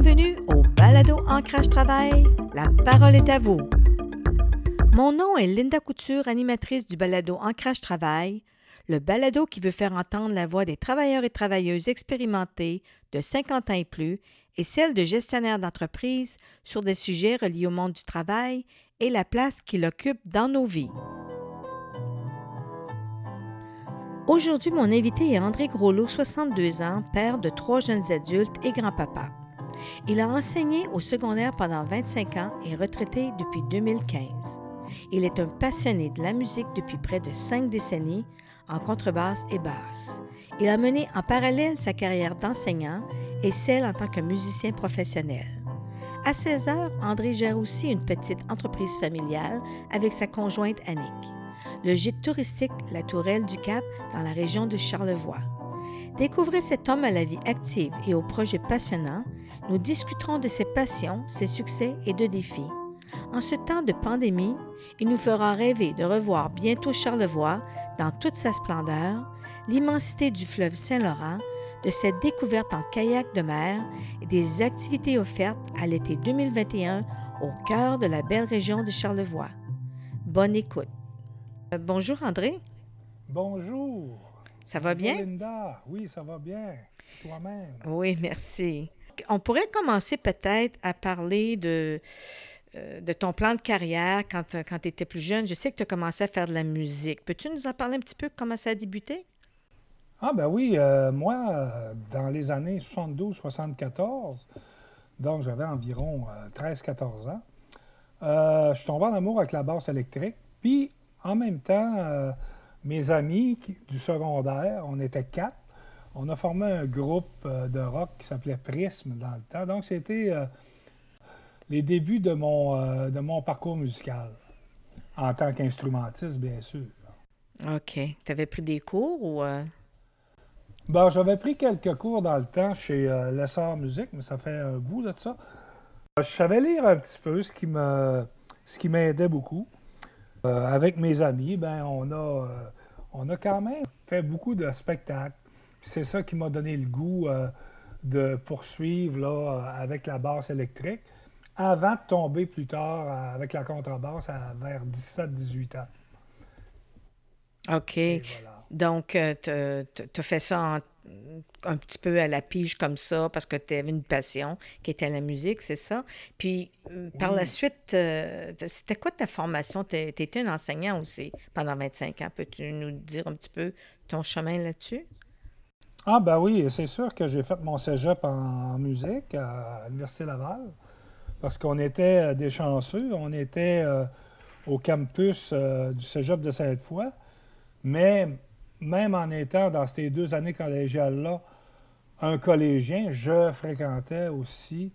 Bienvenue au Balado Ancrage Travail. La parole est à vous. Mon nom est Linda Couture, animatrice du Balado Ancrage Travail, le balado qui veut faire entendre la voix des travailleurs et travailleuses expérimentés de 50 ans et plus et celle de gestionnaires d'entreprises sur des sujets reliés au monde du travail et la place qu'il occupe dans nos vies. Aujourd'hui, mon invité est André Groslot, 62 ans, père de trois jeunes adultes et grand-papa. Il a enseigné au secondaire pendant 25 ans et est retraité depuis 2015. Il est un passionné de la musique depuis près de cinq décennies en contrebasse et basse. Il a mené en parallèle sa carrière d'enseignant et celle en tant que musicien professionnel. À 16 heures, André gère aussi une petite entreprise familiale avec sa conjointe Annick. Le gîte touristique La Tourelle du Cap dans la région de Charlevoix. Découvrez cet homme à la vie active et aux projets passionnants. Nous discuterons de ses passions, ses succès et de défis. En ce temps de pandémie, il nous fera rêver de revoir bientôt Charlevoix dans toute sa splendeur, l'immensité du fleuve Saint-Laurent, de cette découverte en kayak de mer et des activités offertes à l'été 2021 au cœur de la belle région de Charlevoix. Bonne écoute. Euh, bonjour André. Bonjour. Ça va bien? Linda, oui, ça va bien. Toi-même. Oui, merci. On pourrait commencer peut-être à parler de, euh, de ton plan de carrière quand, quand tu étais plus jeune. Je sais que tu as commencé à faire de la musique. Peux-tu nous en parler un petit peu comment ça a débuté? Ah ben oui, euh, moi, euh, dans les années 72-74, donc j'avais environ 13-14 ans, je suis tombé en amour avec la basse électrique. Puis, en même temps, mes amis du secondaire, on était quatre, on a formé un groupe de rock qui s'appelait Prisme dans le temps. Donc, c'était les débuts de mon, de mon parcours musical, en tant qu'instrumentiste, bien sûr. OK. Tu avais pris des cours ou... Ben, j'avais pris quelques cours dans le temps chez euh, Lessard Musique, mais ça fait un bout de ça. Je savais lire un petit peu, ce qui me, ce qui m'aidait beaucoup. Euh, avec mes amis, ben, on a, euh, on a quand même fait beaucoup de spectacles. C'est ça qui m'a donné le goût euh, de poursuivre là, avec la basse électrique, avant de tomber plus tard avec la contrebasse à, vers 17-18 ans. OK. Voilà. Donc, euh, tu as fait ça en- un petit peu à la pige comme ça parce que tu avais une passion qui était la musique, c'est ça? Puis, euh, par la suite, euh, c'était quoi ta formation? Tu étais un enseignant aussi pendant 25 ans. Peux-tu nous dire un petit peu ton chemin là-dessus? Ah ben oui, c'est sûr que j'ai fait mon cégep en musique à l'Université Laval parce qu'on était euh, des chanceux. On était euh, au campus euh, du cégep de Sainte-Foy, mais même en étant dans ces deux années collégiales-là, un collégien, je fréquentais aussi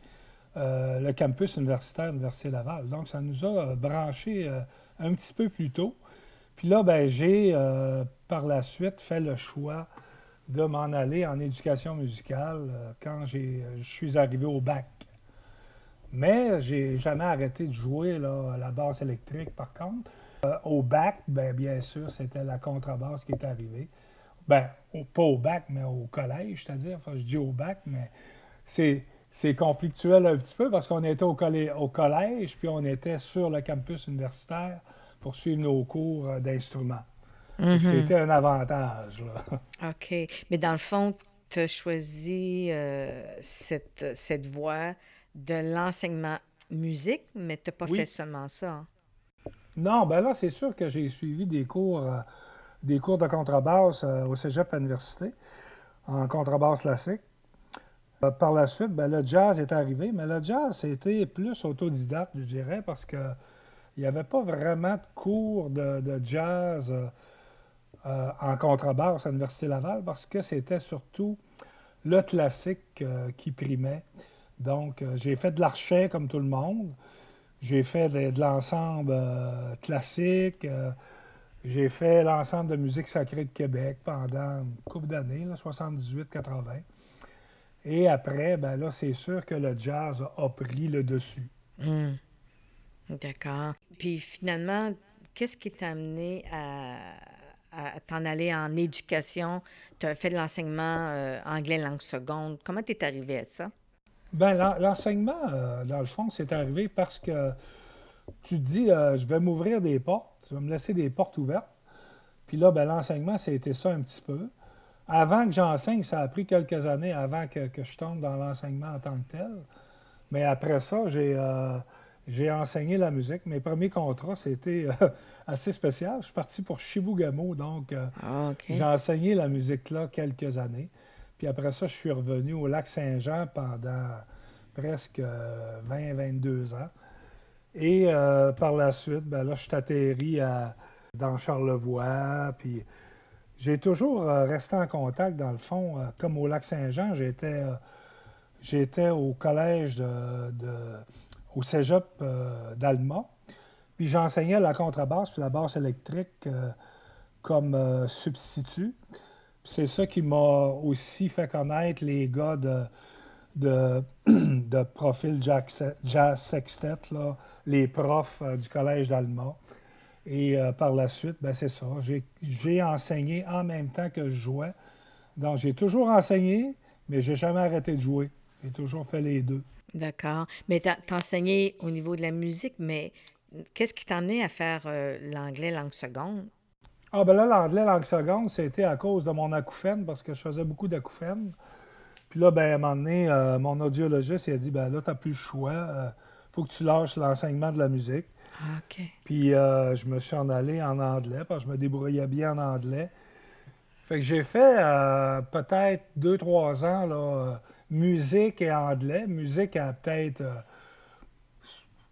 euh, le campus universitaire de l'Université Laval. Donc ça nous a euh, branchés euh, un petit peu plus tôt. Puis là, ben, j'ai par la suite fait le choix de m'en aller en éducation musicale quand je suis arrivé au bac. Mais j'ai jamais arrêté de jouer à la basse électrique, par contre. Euh, au bac, ben, bien sûr, c'était la contrebasse qui est arrivée. Ben, au- pas au bac, mais au collège, c'est-à-dire. Enfin, je dis au bac, mais c'est, c'est conflictuel un petit peu parce qu'on était au, collé- au collège, puis on était sur le campus universitaire pour suivre nos cours euh, d'instruments. Mhm. C'était un avantage. là. OK. Mais dans le fond, tu as choisi euh, cette, cette voie de l'enseignement musique, mais tu n'as pas Oui. fait seulement ça. Non, ben là, c'est sûr que j'ai suivi des cours, euh, de contrebasse euh, au Cégep à l'université, en contrebasse classique. Euh, par la suite, ben, le jazz est arrivé, mais le jazz, c'était plus autodidacte, je dirais, parce que il n'y avait pas vraiment de cours de, de jazz en contrebasse à l'Université Laval, parce que c'était surtout le classique qui primait. Donc, j'ai fait de l'archet comme tout le monde. J'ai fait de, l'ensemble euh, classique. euh, j'ai fait l'ensemble de musique sacrée de Québec pendant une couple d'années, là, 78-80. Et après, ben là, c'est sûr que le jazz a, pris le dessus. Hmm. D'accord. Puis finalement, qu'est-ce qui t'a amené à, à t'en aller en éducation? Tu as fait de l'enseignement euh, anglais langue seconde. Comment tu es arrivé à ça? Ben, l'enseignement, dans le fond, c'est arrivé parce que tu te dis, je vais m'ouvrir des portes, je vais me laisser des portes ouvertes. Puis là, ben, l'enseignement, ça a été ça un petit peu. Avant que j'enseigne, ça a pris quelques années avant que, je tombe dans l'enseignement en tant que tel. Mais après ça, j'ai j'ai enseigné la musique. Mes premiers contrats, c'était euh, assez spécial. Je suis parti pour Chibougamau, donc euh, ah, j'ai enseigné la musique là quelques années. Puis après ça, je suis revenu au lac Saint-Jean pendant presque 20-22 euh, ans. Et par la suite, ben là, je suis atterri dans Charlevoix. Puis j'ai toujours resté en contact, dans le fond, comme au lac Saint-Jean. J'étais, au collège de au cégep euh, d'Alma. Puis j'enseignais la contrebasse puis la basse électrique euh, comme euh, substitut. C'est ça qui m'a aussi fait connaître les gars de, profil jazz sextet, les profs du collège d'Alma. Et par la suite, ben c'est ça. J'ai enseigné en même temps que je jouais. Donc, j'ai toujours enseigné, mais j'ai jamais arrêté de jouer. J'ai toujours fait les deux. D'accord. Mais tu enseigné au niveau de la musique, mais qu'est-ce qui t'a amené à faire euh, l'anglais langue seconde? Ah, ben là, l'anglais langue seconde, c'était à cause de mon acouphène, parce que je faisais beaucoup d'acouphènes. Puis là, ben, à un moment donné, euh, mon audiologiste, il a dit, ben là, tu n'as plus le choix. Il euh, faut que tu lâches l'enseignement de la musique. Ah, OK. Puis je me suis en allé en anglais, parce que je me débrouillais bien en anglais. Fait que j'ai fait peut-être deux, trois ans, là musique et anglais. Musique à peut-être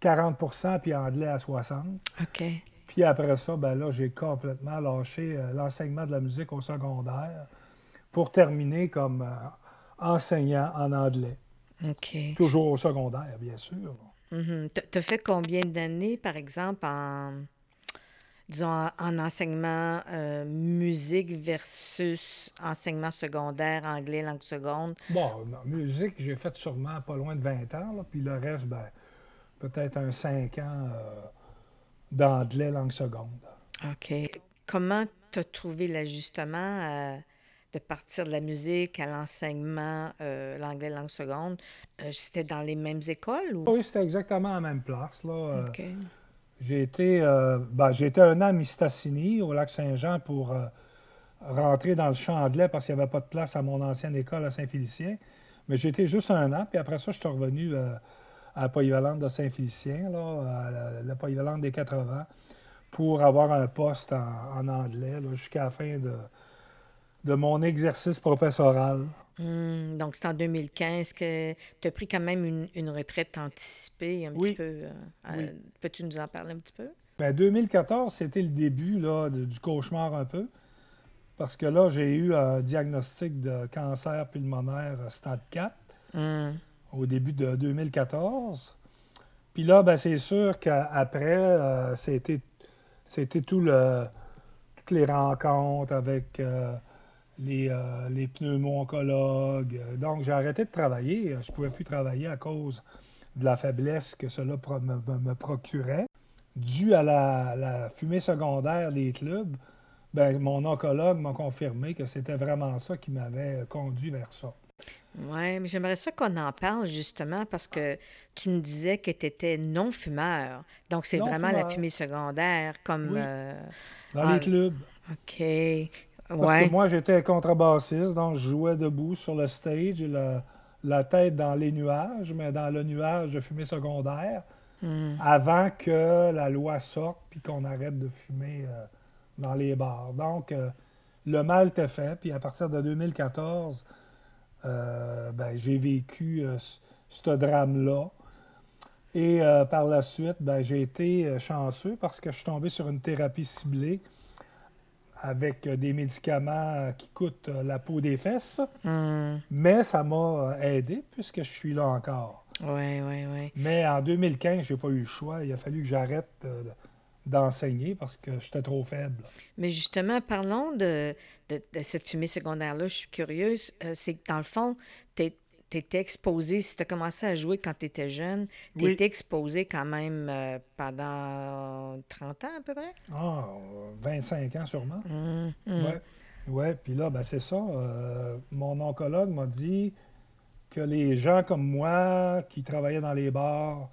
40% euh, puis anglais à 60% OK. Puis après ça, ben là, j'ai complètement lâché euh, l'enseignement de la musique au secondaire pour terminer comme euh, enseignant en anglais. OK. Toujours au secondaire, bien sûr. Mm-hmm. Tu as fait combien d'années, par exemple, en disons, en, enseignement euh, musique versus enseignement secondaire, anglais, langue seconde? Bon, musique, j'ai fait sûrement pas loin de 20 ans, puis le reste, ben, peut-être un 5 ans d'anglais, langue seconde. OK. Comment tu as trouvé l'ajustement euh, de partir de la musique à l'enseignement, l'anglais, langue seconde? c'était dans les mêmes écoles? Ou? Oui, c'était exactement à la même place. Là, OK. J'ai été, euh, ben, j'ai été un an à Mistassini, au lac Saint-Jean, pour euh, rentrer dans le champ lait parce qu'il n'y avait pas de place à mon ancienne école à Saint-Félicien. Mais j'ai été juste un an, puis après ça, je suis revenu euh, à la polyvalente de Saint-Félicien, là, à la, polyvalente des 80, pour avoir un poste en, anglais jusqu'à la fin de, de mon exercice professoral. Hum, donc, c'est en 2015 que tu as pris quand même une, retraite anticipée un petit peu. Euh, peux-tu nous en parler un petit peu? Bien, 2014, c'était le début là, du cauchemar un peu. Parce que là, j'ai eu un diagnostic de cancer pulmonaire stade 4 hum. Au début de 2014. Puis là, ben, c'est sûr qu'après, euh, c'était, tout le, toutes les rencontres avec les, euh, les. Donc, j'ai arrêté de travailler. Je ne pouvais plus travailler à cause de la faiblesse que cela me, procurait. Dû à la, fumée secondaire des clubs, ben, mon oncologue m'a confirmé que c'était vraiment ça qui m'avait conduit vers ça. Oui, mais j'aimerais ça qu'on en parle justement parce que tu me disais que tu étais non-fumeur. Donc, c'est vraiment la fumée secondaire comme. Euh, Dans les clubs. OK. Parce que moi, j'étais contrebassiste, donc je jouais debout sur le stage, la, la tête dans les nuages, mais dans le nuage de fumée secondaire, hmm. avant que la loi sorte puis qu'on arrête de fumer euh, dans les bars. Donc, euh, le mal était fait, puis à partir de 2014, euh, ben, j'ai vécu ce drame-là. Et par la suite, ben, j'ai été chanceux parce que je suis tombé sur une thérapie ciblée avec euh, des médicaments euh, qui coûtent euh, la peau des fesses. Hmm. Mais ça m'a aidé puisque je suis là encore. Oui, oui, oui. Mais en 2015, je n'ai pas eu le choix. Il a fallu que j'arrête d'enseigner parce que j'étais trop faible. Mais justement, parlons de, de, cette fumée secondaire-là. Je suis curieuse. c'est que dans le fond, tu étais exposé, si tu as commencé à jouer quand tu étais jeune, tu étais exposé quand même euh, pendant 30 ans à peu près? Ah, 25 ans sûrement. Hum. Ouais. Ouais, puis là, ben, c'est ça. Euh, mon oncologue m'a dit que les gens comme moi qui travaillaient dans les bars,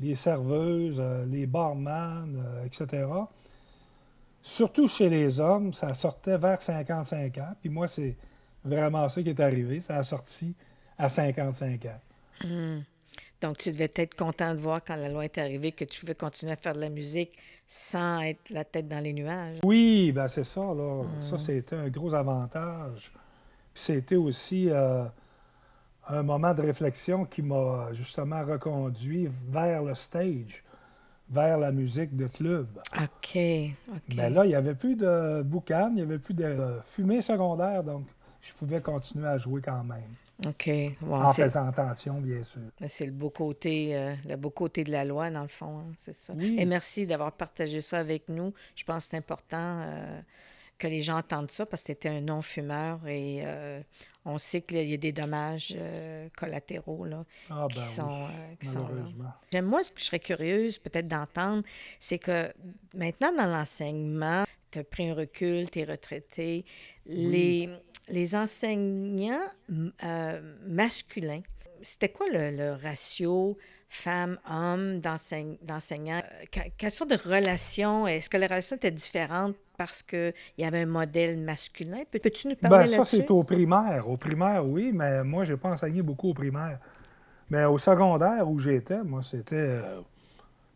les serveuses, euh, les barman, euh, etc., surtout chez les hommes, ça sortait vers 55 ans. Puis moi, c'est vraiment ça qui est arrivé. Ça a sorti à 55 ans. Hmm. Donc, tu devais être content de voir quand la loi est arrivée que tu pouvais continuer à faire de la musique sans être la tête dans les nuages. Oui, ben c'est ça. Là. Ça, hmm. c'était un gros avantage. C'était aussi euh, un moment de réflexion qui m'a justement reconduit vers le stage, vers la musique de club. OK. Mais ben là, il n'y avait plus de boucan, il n'y avait plus de fumée secondaire, donc je pouvais continuer à jouer quand même. OK. en faisant attention, bien sûr. C'est le beau côté, euh, le beau côté de la loi, dans le fond, hein, c'est ça. Et merci d'avoir partagé ça avec nous. Je pense que c'est important euh, que les gens entendent ça parce que tu étais un non-fumeur et euh, on sait qu'il y a des dommages collatéraux là, ah, qui, ben sont, qui sont là. Moi, ce que je serais curieuse peut-être d'entendre, c'est que maintenant dans l'enseignement, tu as pris un recul, tu es retraité, les les enseignants euh, masculins, c'était quoi le, ratio femmes-hommes d'enseignants? Euh, quelle sorte de relation? Est-ce que les relations étaient différentes parce qu'il y avait un modèle masculin? Peux-tu nous parler ben, Ça, c'est au primaire. Au primaire, oui, mais moi, je n'ai pas enseigné beaucoup au primaire. Mais au secondaire où j'étais, moi, c'était euh,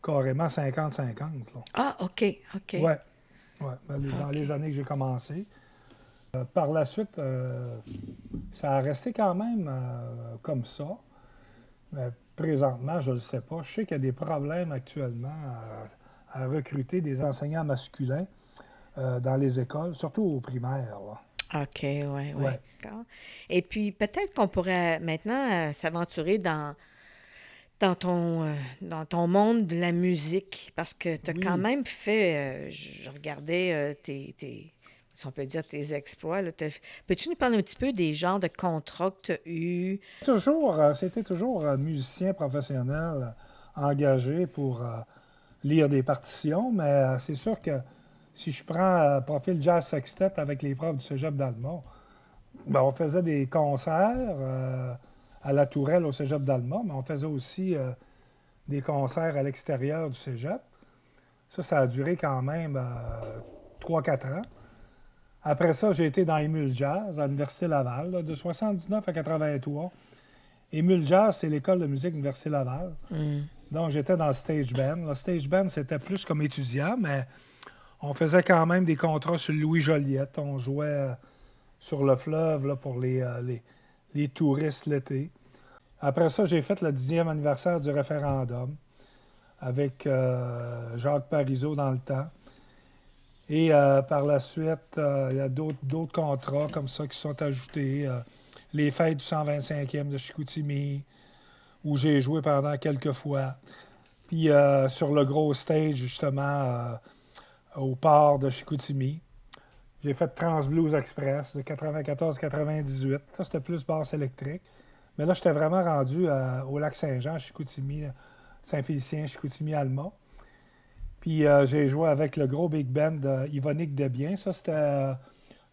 carrément 50-50. Ah, OK, OK. Oui, ouais, ben, dans les années que j'ai commencé. Euh, par la suite, euh, ça a resté quand même comme ça. Mais présentement, je ne le sais pas. Je sais qu'il y a des problèmes actuellement à, recruter des enseignants masculins dans les écoles, surtout aux primaires. OK, oui, oui. Ouais. Et puis, peut-être qu'on pourrait maintenant s'aventurer dans, dans, ton, dans ton monde de la musique, parce que tu as quand même fait, je regardais tes, si on peut dire tes exploits. Peux-tu nous parler un petit peu des genres de contrats que tu as eus? Toujours, euh, c'était toujours un musicien professionnel euh, engagé pour euh, lire des partitions, mais c'est sûr que si je prends profil jazz sextet avec les profs du cégep d'Alma, ben, on faisait des concerts à la Tourelle au cégep d'Alma, mais on faisait aussi des concerts à l'extérieur du cégep. Ça, ça a duré quand même 3-4 ans. Après ça, j'ai été dans Émule Jazz à l'Université Laval, de 79 à 83. Émule Jazz, c'est l'école de musique de l'Université Laval. Mm. Donc, j'étais dans le stage band. Le stage band, c'était plus comme étudiant, mais on faisait quand même des contrats sur Louis Joliette. On jouait sur le fleuve là, pour les, euh, les, touristes l'été. Après ça, j'ai fait le dixième anniversaire du référendum avec euh, Jacques Parizeau dans le temps. Et euh, par la suite, euh, il y a d'autres contrats comme ça qui sont ajoutés. Euh, les fêtes du 125e de Chicoutimi, où j'ai joué pendant quelques fois. Puis sur le gros stage, justement, au port de Chicoutimi. J'ai fait Trans Blues Express de 94-98. Ça, c'était plus basse électrique. Mais là, j'étais vraiment rendu au lac Saint-Jean, Chicoutimi, Saint-Félicien, Chicoutimi-Alma. Puis euh, j'ai joué avec le gros big band de Yvonique Debien. Ça, c'était euh,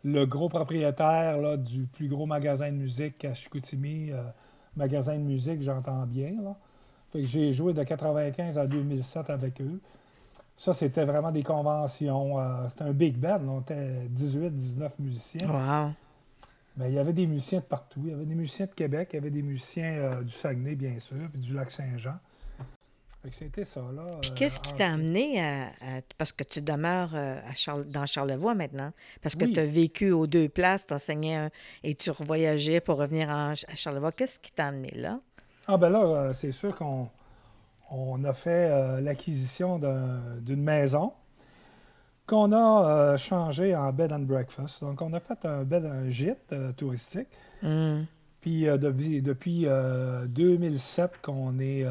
le gros propriétaire du plus gros magasin de musique à Chicoutimi. Euh, magasin de musique, j'entends bien. J'ai joué de 95 à 2007 avec eux. Ça, c'était vraiment des conventions. c'était un big band. On était 18, 19 musiciens. Wow. Mais il y avait des musiciens de partout. Il y avait des musiciens de Québec, il y avait des musiciens du Saguenay, bien sûr, puis du Lac-Saint-Jean. C'était ça, là. Puis qu'est-ce qui t'a amené à, Parce que tu demeures euh, dans Charlevoix maintenant. Parce que tu as vécu aux deux places, tu enseignais et tu revoyageais pour revenir à Charlevoix. Qu'est-ce qui t'a amené là? Ah, ben là, euh, c'est sûr qu'on on a fait euh, l'acquisition d'une maison qu'on a changé en bed and breakfast. Donc, on a fait un, bed, un gîte touristique. Mmh. Puis, depuis, depuis 2007 qu'on est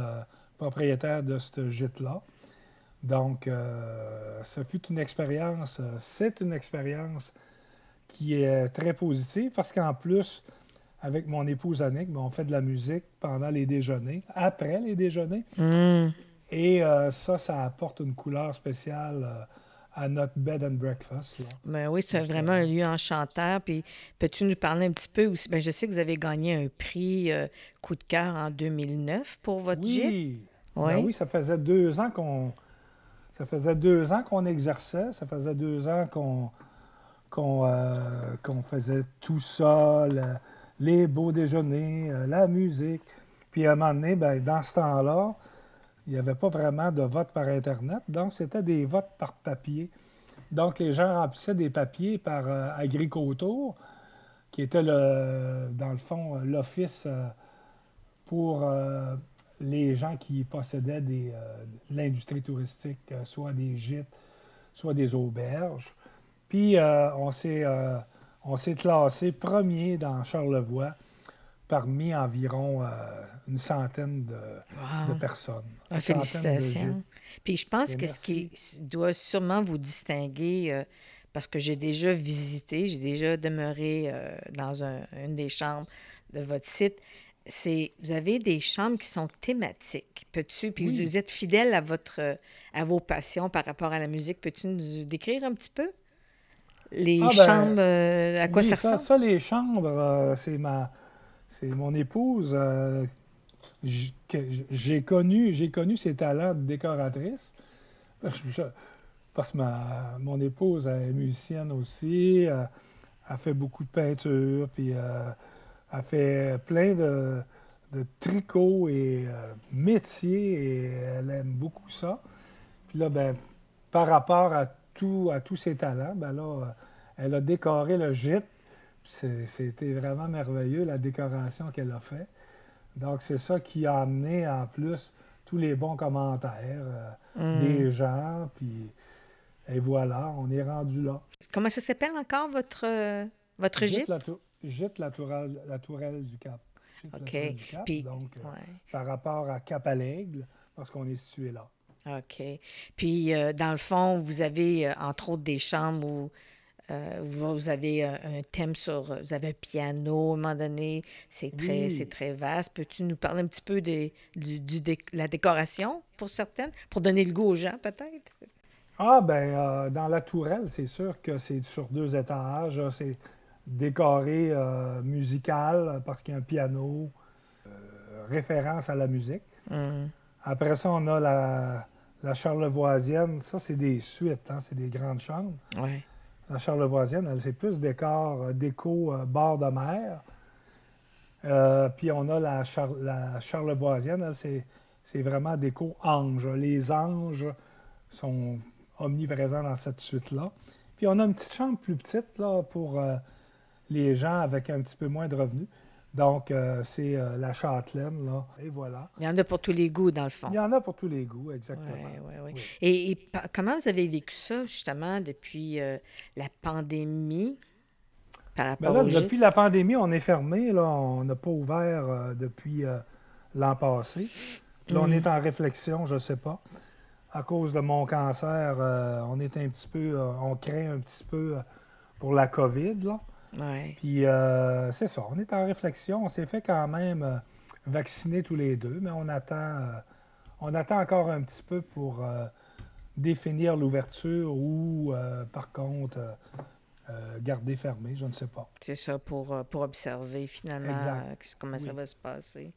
propriétaire de ce gîte-là. Donc, euh, ça fut une expérience, euh, c'est une expérience qui est très positive parce qu'en plus, avec mon épouse Annick, ben, on fait de la musique pendant les déjeuners, après les déjeuners. Mm. Et euh, ça, ça apporte une couleur spéciale à notre bed and breakfast. Ben oui, c'est vraiment un lieu enchanteur. Puis peux-tu nous parler un petit peu aussi? Ben, je sais que vous avez gagné un prix euh, coup de cœur en 2009 pour votre oui. gîte. Oui. Ben oui, ça faisait deux ans qu'on ça faisait deux ans qu'on exerçait, ça faisait deux ans qu'on qu'on euh, faisait tout ça, les beaux déjeuners, euh, la musique. Puis à un moment donné, ben, dans ce temps-là, il n'y avait pas vraiment de vote par Internet, donc c'était des votes par papier. Donc les gens remplissaient des papiers par euh, qui était le, dans le fond l'office euh, pour euh, les gens qui possédaient l'industrie touristique, soit des gîtes, soit des auberges. Puis on s'est on s'est classé premier dans Charlevoix parmi environ euh, une centaine de, personnes. Ah, félicitations. Puis je pense que ce qui doit sûrement vous distinguer, euh, parce que j'ai déjà visité, j'ai déjà demeuré euh, dans une des chambres de votre site, c'est vous avez des chambres qui sont thématiques. Peux-tu, puis vous êtes fidèle à votre à vos passions par rapport à la musique. Peux-tu nous décrire un petit peu? Les ah, ben, chambres, à quoi ça, ressemble? Ça, les chambres, c'est ma c'est mon épouse. Euh, j'ai connu, j'ai connu ses talents de décoratrice. Parce que ma, mon épouse est musicienne aussi. Elle, a fait beaucoup de peinture, puis euh, elle fait plein de, de tricots et euh, métiers, et elle aime beaucoup ça. Puis là, ben, par rapport à, tout, à tous ses talents, ben là, elle a décoré le gîte c'était vraiment merveilleux, la décoration qu'elle a fait. Donc, c'est ça qui a amené en plus tous les bons commentaires euh, mm. des gens. Puis, et voilà, on est rendu là. Comment ça s'appelle encore votre, euh, votre gîte? Gîte? La, tourelle, la Tourelle du Cap. OK. puis, donc, euh, par rapport à Cap à l'Aigle, parce qu'on est situé là. OK. Puis, dans le fond, vous avez, entre autres, des chambres où euh, vous avez un, thème sur, vous avez un piano à un moment donné, c'est très, c'est très vaste. Peux-tu nous parler un petit peu de la décoration pour certaines, pour donner le goût aux gens peut-être? Ah ben euh, dans la tourelle, c'est sûr que c'est sur deux étages, c'est décoré euh, musical parce qu'il y a un piano, référence à la musique. Hum. Après ça, on a la, la charlevoisienne, ça c'est des suites, hein, c'est des grandes chambres. Ouais. La charlevoisienne, elle, c'est plus décor, euh, déco euh, bord de mer. Euh, puis on a la, la charlevoisienne, elle, c'est, c'est vraiment déco ange. Les anges sont omniprésents dans cette suite-là. Puis on a une petite chambre plus petite là, pour les gens avec un petit peu moins de revenus. Donc, euh, c'est euh, la châtelaine, là. Et voilà. Il y en a pour tous les goûts, dans le fond. Il y en a pour tous les goûts, exactement. Oui, oui, Et, comment vous avez vécu ça, justement, depuis euh, la pandémie? Par ben rapport Depuis la pandémie, on est fermé. Là, on n'a pas ouvert depuis l'an passé. Là, on mm. est en réflexion, je ne sais pas. À cause de mon cancer, on est un petit peu, on craint un petit peu pour la COVID, là. Puis euh, c'est ça, on est en réflexion. On s'est fait quand même euh, vacciner tous les deux, mais on attend, euh, on attend encore un petit peu pour définir l'ouverture ou par contre garder fermé, je ne sais pas. C'est ça, pour, pour observer finalement comment ça va se passer.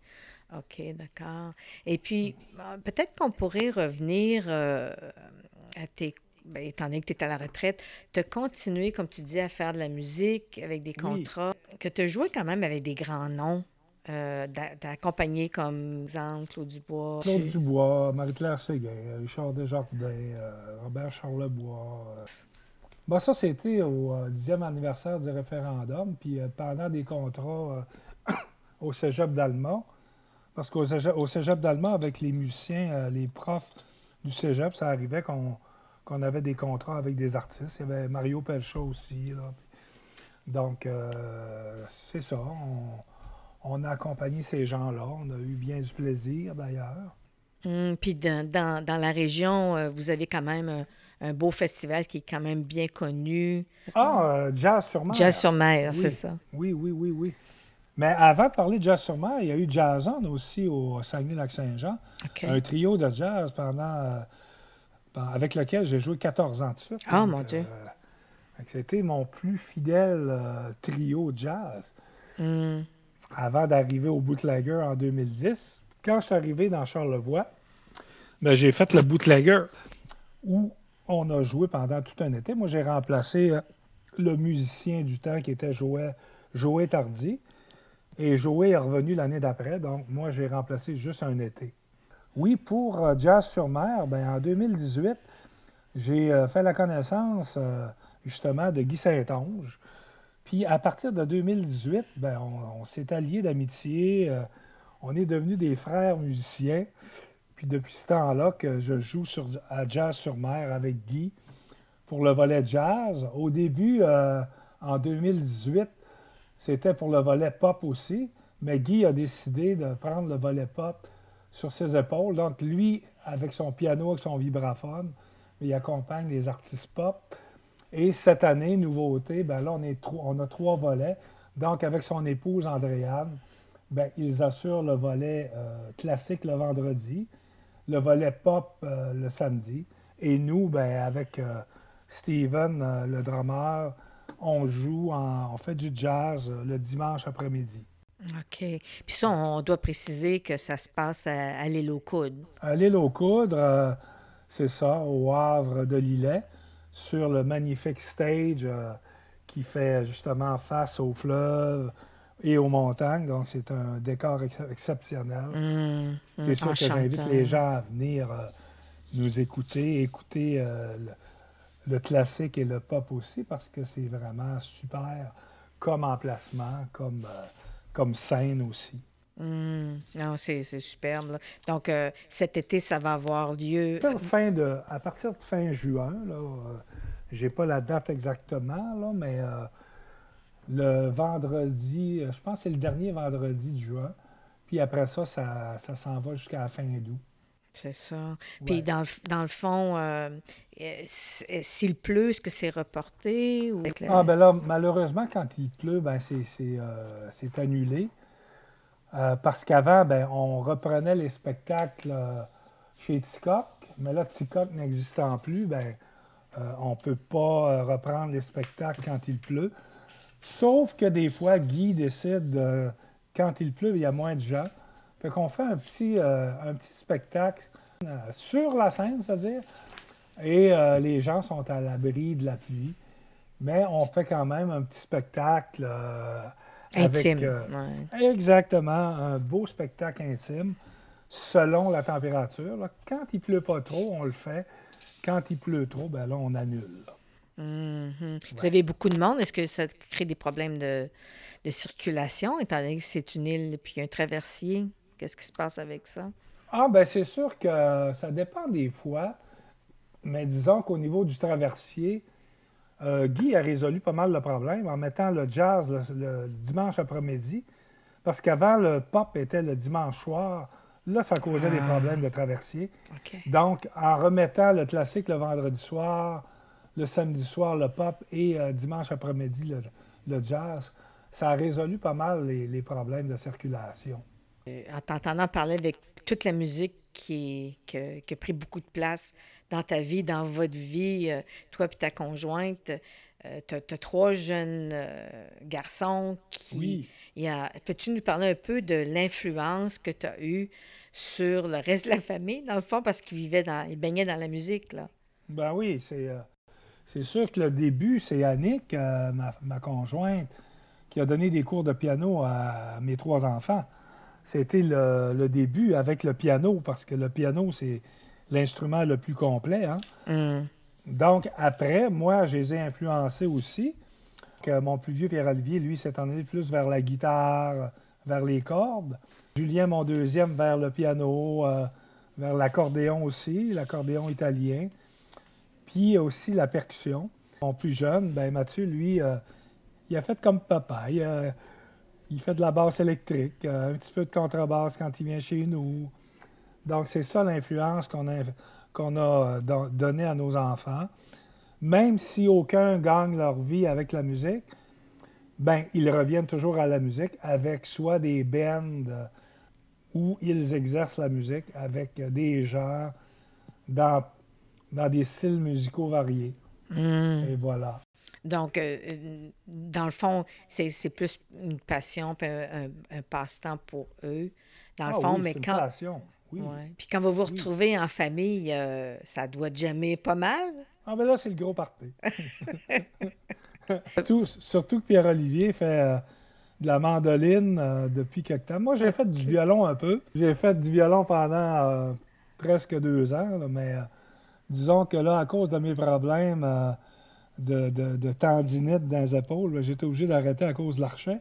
OK, d'accord. Et puis, peut-être qu'on pourrait revenir à tes ben, étant donné que tu es à la retraite, de continuer, comme tu disais, à faire de la musique avec des contrats, que tu as joué quand même avec des grands noms. Euh, d'accompagner comme exemple Claude Dubois. Claude Dubois, Marie-Claire Séguin, Richard Desjardins, euh, Robert Charlebois. Euh. Bon, ça, c'était au dixième anniversaire du référendum, puis pendant des contrats au cégep d'Alma, parce qu'au cégep, au cégep d'Alma, avec les musiciens, les profs du cégep, ça arrivait qu'on qu'on avait des contrats avec des artistes. Il y avait Mario Pelcha aussi. Donc, euh, c'est ça. On, a accompagné ces gens-là. On a eu bien du plaisir, d'ailleurs. Hum, puis dans, la région, euh, vous avez quand même un, beau festival qui est quand même bien connu. Ah, euh, Jazz sur mer. Jazz sur mer, c'est ça. Oui, oui, oui, oui. Mais avant de parler de Jazz sur mer, il y a eu Jazzon aussi au Saguenay-Lac-Saint-Jean. Un trio de jazz pendant avec lequel j'ai joué 14 ans de suite. Ah, mon Dieu. C'était mon plus fidèle trio jazz. Hmm. Avant d'arriver au Bootlegger en 2010. Quand je suis arrivé dans Charlevoix, ben, j'ai fait le Bootlegger où on a joué pendant tout un été. Moi, j'ai remplacé le musicien du temps qui était Joël, Joé Tardy. Et Joé est revenu l'année d'après, donc moi, j'ai remplacé juste un été. Oui, pour euh, Jazz sur mer, ben, en 2018, j'ai euh, fait la connaissance euh, justement de Guy Saint-Onge. Puis à partir de 2018, ben, on, s'est alliés d'amitié, on est devenus des frères musiciens. Puis depuis ce temps-là que je joue à Jazz sur mer avec Guy pour le volet jazz. Au début, en 2018, c'était pour le volet pop aussi, mais Guy a décidé de prendre le volet pop sur ses épaules. Donc, lui, avec son piano, avec son vibraphone, il accompagne les artistes pop. Et cette année, nouveauté, ben là, on, est a trois volets. Donc, avec son épouse Andréane, ben, ils assurent le volet euh, classique le vendredi, le volet pop euh, le samedi. Et nous, ben, avec euh, Steven, le drummer, on joue, on fait du jazz le dimanche après-midi. OK. Puis ça, on doit préciser que ça se passe à, l'île aux Coudres. À l'île aux Coudres, euh, c'est ça, au Havre de Lillet, sur le magnifique stage euh, qui fait justement face au fleuve et aux montagnes. Donc, c'est un décor exceptionnel. Mmh, c'est sûr que j'invite les gens à venir euh, nous écouter, écouter le, classique et le pop aussi, parce que c'est vraiment super comme emplacement, comme comme scène aussi. Mmh. Non, c'est superbe. Donc, euh, cet été, ça va avoir lieu. Fin de, à partir de fin juin, là, euh, j'ai pas la date exactement, là, mais euh, le vendredi, je pense que c'est le dernier vendredi de juin. Puis après ça, ça, ça s'en va jusqu'à la fin d'août. C'est ça. Puis dans, dans, le fond, s'il pleut, est-ce que c'est reporté? Ou... Ah, ben là, malheureusement, quand il pleut, ben c'est annulé. Euh, parce qu'avant, ben, on reprenait les spectacles euh, chez Ticoc, mais là, Ticoc n'existant plus, ben, euh, on ne peut pas reprendre les spectacles quand il pleut. Sauf que des fois, Guy décide, quand il pleut, il y a moins de gens. Fait qu'on fait un petit, un petit spectacle sur la scène, c'est-à-dire, et les gens sont à l'abri de la pluie. Mais on fait quand même un petit spectacle Intime. Euh, exactement, un beau spectacle intime selon la température. Quand il pleut pas trop, on le fait. Quand il pleut trop, ben là, on annule. Mm-hmm. Vous avez beaucoup de monde. Est-ce que ça crée des problèmes de, circulation, étant donné que c'est une île puis un traversier? Qu'est-ce qui se passe avec ça? Ah, ben c'est sûr que ça dépend des fois. Mais disons qu'au niveau du traversier, euh, Guy a résolu pas mal le problème en mettant le jazz le, dimanche après-midi. Parce qu'avant, le pop était le dimanche soir. Là, ça causait des ah. problèmes de traversier. Donc, en remettant le classique le vendredi soir, le samedi soir, le pop et euh, dimanche après-midi, le, jazz, ça a résolu pas mal les, problèmes de circulation. Euh, en t'entendant parler avec toute la musique qui, qui, a pris beaucoup de place dans ta vie, dans votre vie, euh, toi et ta conjointe. Euh, tu as, trois jeunes garçons qui... Oui. Peux-tu nous parler un peu de l'influence que tu as eue sur le reste de la famille, dans le fond, parce qu'ils vivaient dans... ils baignaient dans la musique, là? Ben oui, c'est... C'est sûr que le début, c'est Annick, ma, ma, conjointe, qui a donné des cours de piano à mes trois enfants. C'était le, le, début avec le piano, parce que le piano, c'est l'instrument le plus complet. Hein? Mm. Donc, après, moi, je les ai influencés aussi. Que mon plus vieux Pierre-Olivier, lui, s'est allé plus vers la guitare, vers les cordes. Julien, mon deuxième, vers le piano, euh, vers l'accordéon aussi, l'accordéon italien. Puis aussi la percussion. Mon plus jeune, ben Mathieu, lui, euh, il a fait comme papa. Il, fait de la basse électrique, euh, un petit peu de contrebasse quand il vient chez nous. Donc, c'est ça l'influence qu'on a, qu'on a euh, donnée à nos enfants. Même si aucun gagne leur vie avec la musique, ben, ils reviennent toujours à la musique avec soit des bands euh, où ils exercent la musique avec des gens dans dans des styles musicaux variés. Hmm. Et voilà. Donc, euh, dans le fond, c'est plus une passion puis un, un- un passe-temps pour eux, dans le Ah fond, oui, mais c'est une quand, passion. Oui. ouais. Puis quand vous vous Oui. retrouvez en famille, euh, ça doit jamais pas mal. Ah, ben là, c'est le gros party. surtout, surtout que Pierre-Olivier fait euh, de la mandoline euh, depuis quelque temps. Moi, j'ai fait du violon un peu. J'ai fait du violon pendant presque deux ans, là, mais disons que là, à cause de mes problèmes de, de- de tendinite dans les épaules, été obligé d'arrêter à cause de l'archet.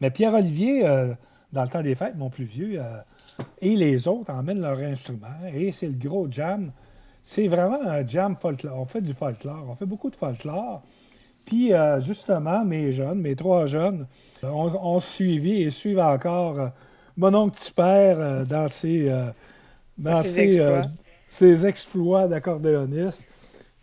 Mais Pierre-Olivier, euh, dans le temps des fêtes, mon plus vieux, euh, et les autres emmènent leurs instruments, et c'est le gros jam. C'est vraiment un jam folklore. On fait du folklore, on fait beaucoup de folklore. Puis, euh, justement, mes jeunes, mes trois jeunes, ont, suivi et suivent encore euh, mon oncle euh, dans ses, dans ses ses, exploits. ses exploits d'accordéoniste.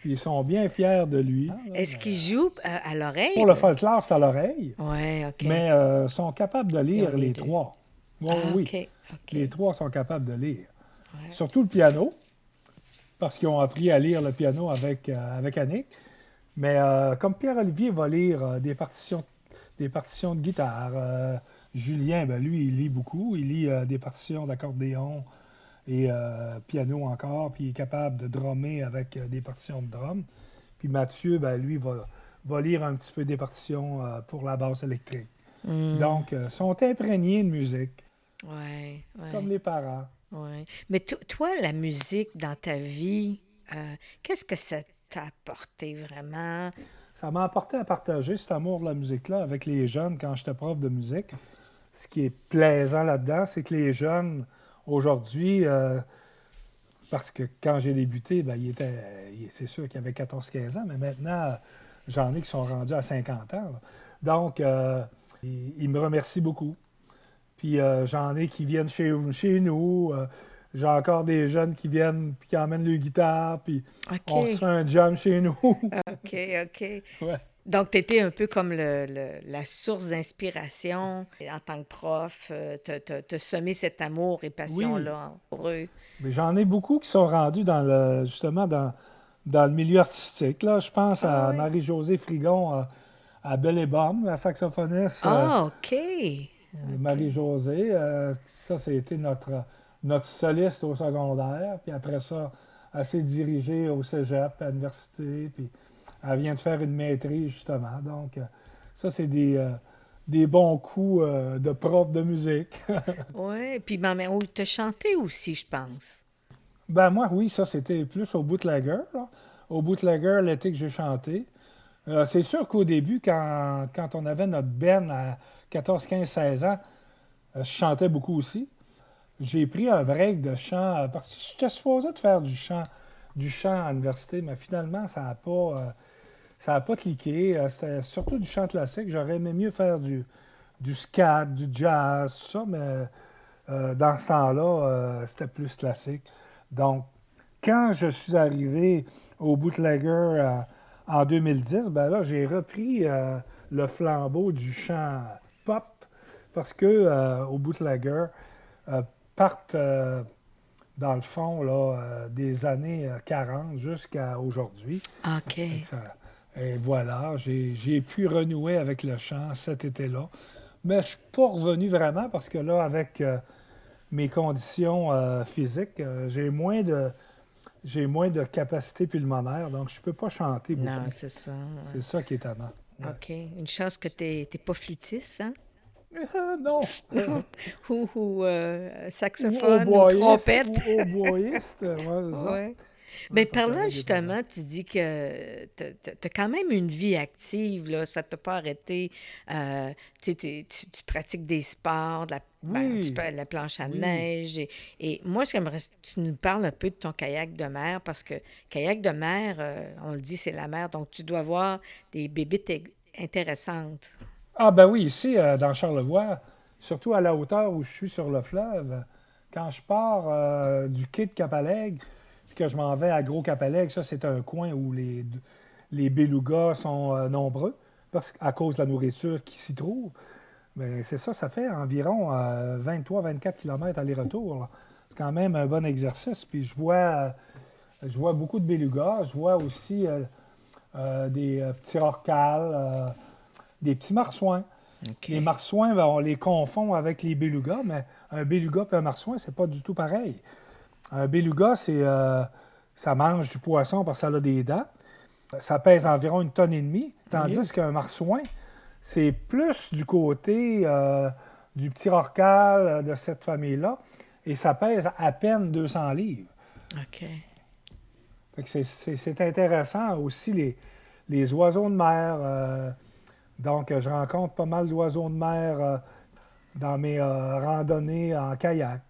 Puis, ils sont bien fiers de lui. Est-ce qu'ils jouent euh, à l'oreille? Pour le folklore, c'est à l'oreille, Ouais, OK. mais euh, sont capables de lire les trois. Oui, Ah, oui. Les trois sont capables de lire. Ouais. Surtout le piano, parce qu'ils ont appris à lire le piano avec, euh, avec Annick. Mais euh, comme Pierre-Olivier va lire euh, des, partitions, des partitions de guitare, euh, Julien, ben, lui, il lit beaucoup. Il lit euh, des partitions d'accordéon et euh, piano encore, puis il est capable de drummer avec euh, des partitions de drum. Puis Mathieu, ben, lui, va, va lire un petit peu des partitions euh, pour la basse électrique. Hmm. Donc, sont imprégnés de musique, Ouais, ouais. comme les parents. Ouais. Mais to- toi, la musique dans ta vie, qu'est-ce que ça t'a apporté vraiment? Ça m'a apporté à partager cet amour de la musique-là avec les jeunes quand j'étais prof de musique. Ce qui est plaisant là-dedans, c'est que les jeunes, aujourd'hui, euh, parce que quand j'ai débuté, ben, ils étaient- ils- c'est sûr qu'il y avait 14-15 ans, mais maintenant, j'en ai qui sont rendus à 50 ans. là. Donc, euh, ils, ils me remercient beaucoup. Puis euh, j'en ai qui viennent chez, chez nous. euh, j'ai encore des jeunes qui viennent puis qui emmènent leur guitare, puis on se fait un jam chez nous. OK, OK. Ouais. Donc, tu étais un peu comme le, le- la source d'inspiration en tant que prof, euh, te, semer cet amour et passion-là pour eux. Mais j'en ai beaucoup qui sont rendus dans le, justement dans, dans le milieu artistique. Là. Je pense Ah à oui? Marie-Josée Frigon, à, à Belle et Bomme, la saxophoniste. euh, Ah, OK. Marie-Josée, euh, ça, c'était notre, notre soliste au secondaire. Puis après ça, elle s'est dirigée au cégep, à l'université. Puis elle vient de faire une maîtrise, justement. Donc, euh, ça, c'est des, euh, des bons coups euh, de prof de musique. Oui, puis ben, mais, oh, te chanter aussi, je pense. Ben moi, oui, ça, c'était plus au bootlegger. là. Au bootlegger, l'été que j'ai chanté. Euh, c'est sûr qu'au début, quand, quand on avait notre ben à 14, 15, 16 ans, je chantais beaucoup aussi. J'ai pris un break de chant parce que j'étais supposé de faire du chant, du chant à l'université, mais finalement, ça n'a pas, ça a pas cliqué. Euh, C'était surtout du chant classique. J'aurais aimé mieux faire du, du scat, du jazz, tout ça, mais euh, dans ce temps-là, euh, c'était plus classique. Donc, quand je suis arrivé au Bootlegger en 2010, ben là, j'ai repris le flambeau du chant pop parce que au Bootlegger partent, dans le fond, là, des années euh, 40 jusqu'à aujourd'hui. OK. Et voilà, j'ai pu renouer avec le chant cet été-là. Mais je ne suis pas revenu vraiment parce que là, avec euh, mes conditions euh, physiques, euh, j'ai moins de j'ai moins de capacité pulmonaire, donc je ne peux pas chanter beaucoup. Non, c'est ça. ouais. C'est ça qui est étonnant. Ouais. OK. Une chance que tu n'es pas flûtiste, hein? Non. Ou, ou, euh, Ou saxophone, ou hautboyiste, trompette. ou. Ouais. Mais pas par là, justement, tu dis que tu as quand même une vie active, là. Ça ne t'a pas arrêté. Euh, tu, pratiques des sports, de la, ben, tu peux- la planche à Oui. neige. Et, et moi, j'aimerais que tu nous parles un peu de ton kayak de mer, parce que kayak de mer, euh, on le dit, c'est la mer, donc tu dois voir des bébites intéressantes. Ah ben oui, ici, euh, dans Charlevoix, surtout à la hauteur où je suis sur le fleuve, quand je pars du quai de Capalègue, puis que je m'en vais à Gros Capalègue, ça c'est un coin où les, les belugas sont euh, nombreux, parce à cause de la nourriture qui s'y trouve. Mais c'est ça, ça fait environ 23-24 km aller-retour. C'est quand même un bon exercice. Puis je vois, Je vois beaucoup de belugas. Je vois aussi des petits rorcals, des petits marsouins. Les marsouins, ben, on les confond avec les belugas, mais un beluga et un marsouin, c'est pas du tout pareil. Un beluga, c'est ça mange du poisson parce que ça a des dents. Ça pèse environ une tonne et demie, tandis qu'un marsouin, c'est plus du côté euh, du petit rorcal euh, de cette famille-là, et ça pèse à peine 200 livres. OK. C'est intéressant aussi les, les, oiseaux de mer. Euh, donc, je rencontre pas mal d'oiseaux de mer dans mes randonnées en kayak.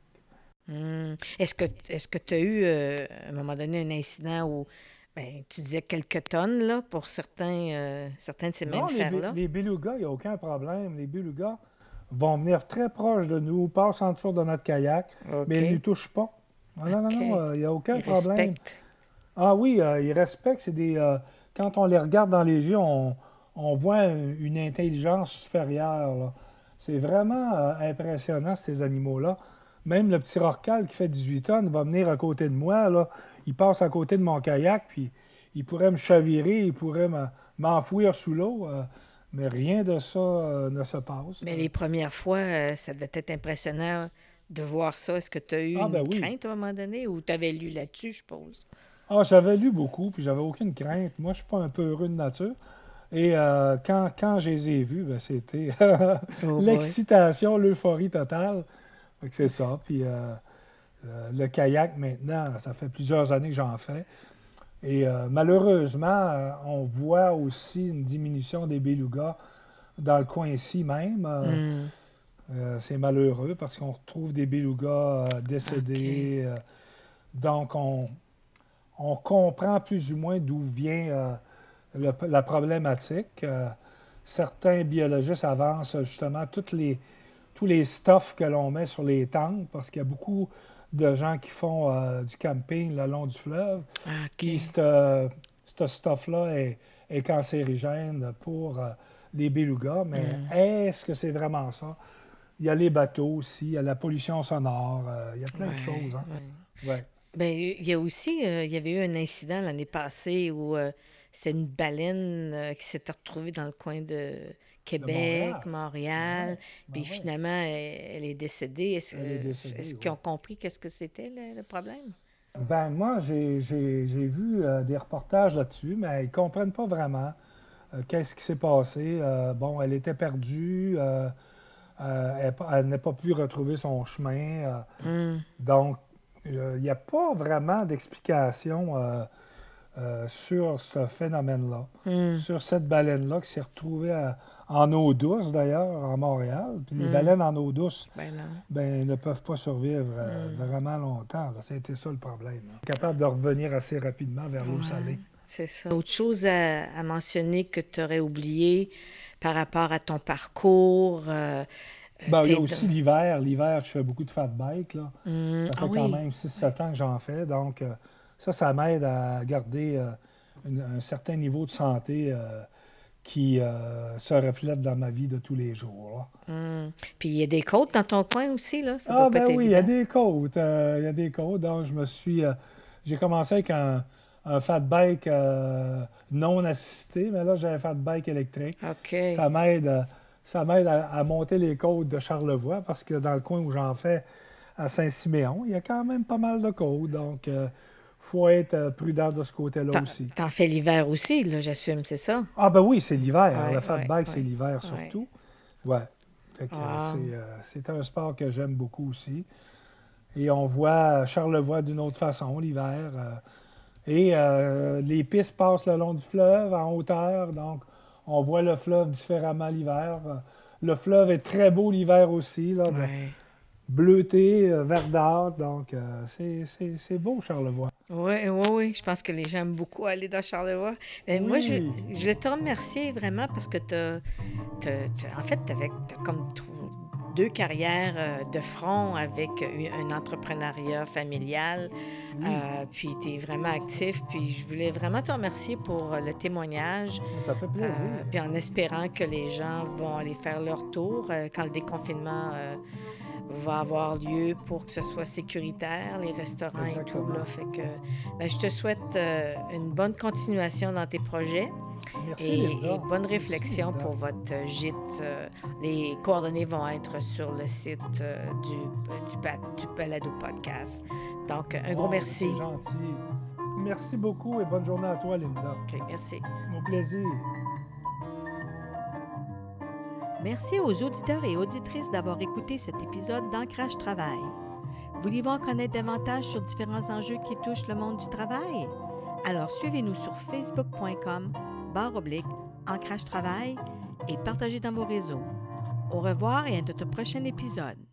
Hmm. Est-ce que est-ce que tu as eu à un moment donné un incident où ben, tu disais quelques tonnes là, pour certains, euh, certains de ces mêmes fers-là. Les, belugas, il n'y a aucun problème. Les belugas vont venir très proches de nous, passent en dessous de notre kayak, mais ils ne nous touchent pas. Non, non, non, euh, il n'y a aucun ils problème. Respectent. Ah oui, euh, ils respectent. C'est des, quand on les regarde dans les yeux, on, on voit une intelligence supérieure. C'est vraiment impressionnant, ces animaux-là. Même le petit rorcal qui fait 18 tonnes va venir à côté de moi. Là il passe à côté de mon kayak, puis il pourrait me chavirer, il pourrait m'enfouir sous l'eau. Euh, mais rien de ça euh, ne se passe. Mais les premières fois, euh, ça devait être impressionnant de voir ça. Est-ce que tu as eu ah, ben une crainte à un moment donné ou tu avais lu là-dessus, je suppose? Ah, j'avais lu beaucoup, puis j'avais aucune crainte. Moi, je suis pas un peu heureux de nature. Et quand, quand je les ai vus, ben, c'était oh l'excitation, l'euphorie totale. C'est ça. Puis euh, le kayak, maintenant, ça fait plusieurs années que j'en fais. Et euh, malheureusement, euh, on voit aussi une diminution des belugas dans le coin ici même. Mm. c'est malheureux parce qu'on retrouve des belugas décédés. donc, on, on, comprend plus ou moins d'où vient la problématique. certains biologistes avancent justement toutes les, tous les stuffs que l'on met sur les tentes parce qu'il y a beaucoup de gens qui font euh, du camping le long du fleuve. Ah, Puis ce stuff-là est, cancérigène pour euh, les belugas. Mais mm. est-ce que c'est vraiment ça? Il y a les bateaux aussi, il y a la pollution sonore, euh, il y a plein de choses. Hein? Ben, il y a aussi, il y avait eu un incident l'année passée où c'est une baleine qui s'était retrouvée dans le coin de Québec, Montréal. puis ben finalement, elle, est décédée. Est-ce qu'ils ont compris qu'est-ce que c'était le, problème? Ben moi, j'ai vu euh, des reportages là-dessus, mais ils ne comprennent pas vraiment euh, qu'est-ce qui s'est passé. Euh, bon, elle était perdue, elle n'a pas pu retrouver son chemin. Hmm. Donc, il n'y a pas vraiment d'explication sur ce phénomène-là, hmm. sur cette baleine-là qui s'est retrouvée à, en eau douce d'ailleurs, à Montréal. Puis les hmm. baleines en eau douce ben, ben, ne peuvent pas survivre euh, hmm. vraiment longtemps. C'était ça le problème. Capable de revenir assez rapidement vers l'eau salée. C'est ça. Autre chose à, mentionner que tu aurais oublié par rapport à ton parcours. Euh, euh, ben, il y a aussi l'hiver. L'hiver, je fais beaucoup de fat bike. Là. Ça fait ah quand même 6-7 ans que j'en fais. Donc, ça, ça m'aide à garder un certain niveau de santé qui euh, se reflète dans ma vie de tous les jours. Hmm. Puis il y a des côtes dans ton coin aussi, là? ah, ben oui, il y a des côtes. Euh, il y a des côtes. Donc, je me suis. Euh, j'ai commencé avec un, fat bike non assisté, mais là, j'ai un fat bike électrique. Ça m'aide. Ça m'aide à, monter les côtes de Charlevoix parce que dans le coin où j'en fais à Saint-Siméon, il y a quand même pas mal de côtes. Donc, faut être euh, prudent de ce côté-là aussi. T'en fais l'hiver aussi, là, j'assume, c'est ça? Ah ben oui, c'est l'hiver. le fat bike, c'est l'hiver surtout. Ouais. Ah. Euh, c'est un sport que j'aime beaucoup aussi. Et on voit Charlevoix d'une autre façon l'hiver. Euh, et les pistes passent le long du fleuve en hauteur, donc on voit le fleuve différemment l'hiver. Le fleuve est très beau l'hiver aussi. Là, bleuté, euh, verdâtre. Donc, euh, c'est beau, Charlevoix. Oui, oui, oui. Je pense que les gens aiment beaucoup aller dans Charlevoix. Mais Moi, je, je vais te remercier vraiment parce que tu as, en fait, tu as comme deux carrières euh, de front avec un entrepreneuriat familial. puis tu es vraiment actif. Puis je voulais vraiment te remercier pour le témoignage. Ça fait plaisir. puis en espérant que les gens vont aller faire leur tour quand le déconfinement va avoir lieu pour que ce soit sécuritaire, les restaurants et tout. Là. Fait que, ben, je te souhaite euh, une bonne continuation dans tes projets. Merci, et, bonne réflexion pour votre gîte. Euh, les coordonnées vont être sur le site euh, du, du, Balado Podcast. Donc, un gros merci. gentil. Merci beaucoup et bonne journée à toi, Linda. Merci. Mon plaisir. Merci aux auditeurs et auditrices d'avoir écouté cet épisode d'Ancrage Travail. Voulez-vous en connaître davantage sur différents enjeux qui touchent le monde du travail? Alors suivez-nous sur facebook.com barre oblique Ancrage Travail et partagez dans vos réseaux. Au revoir et à notre prochain épisode.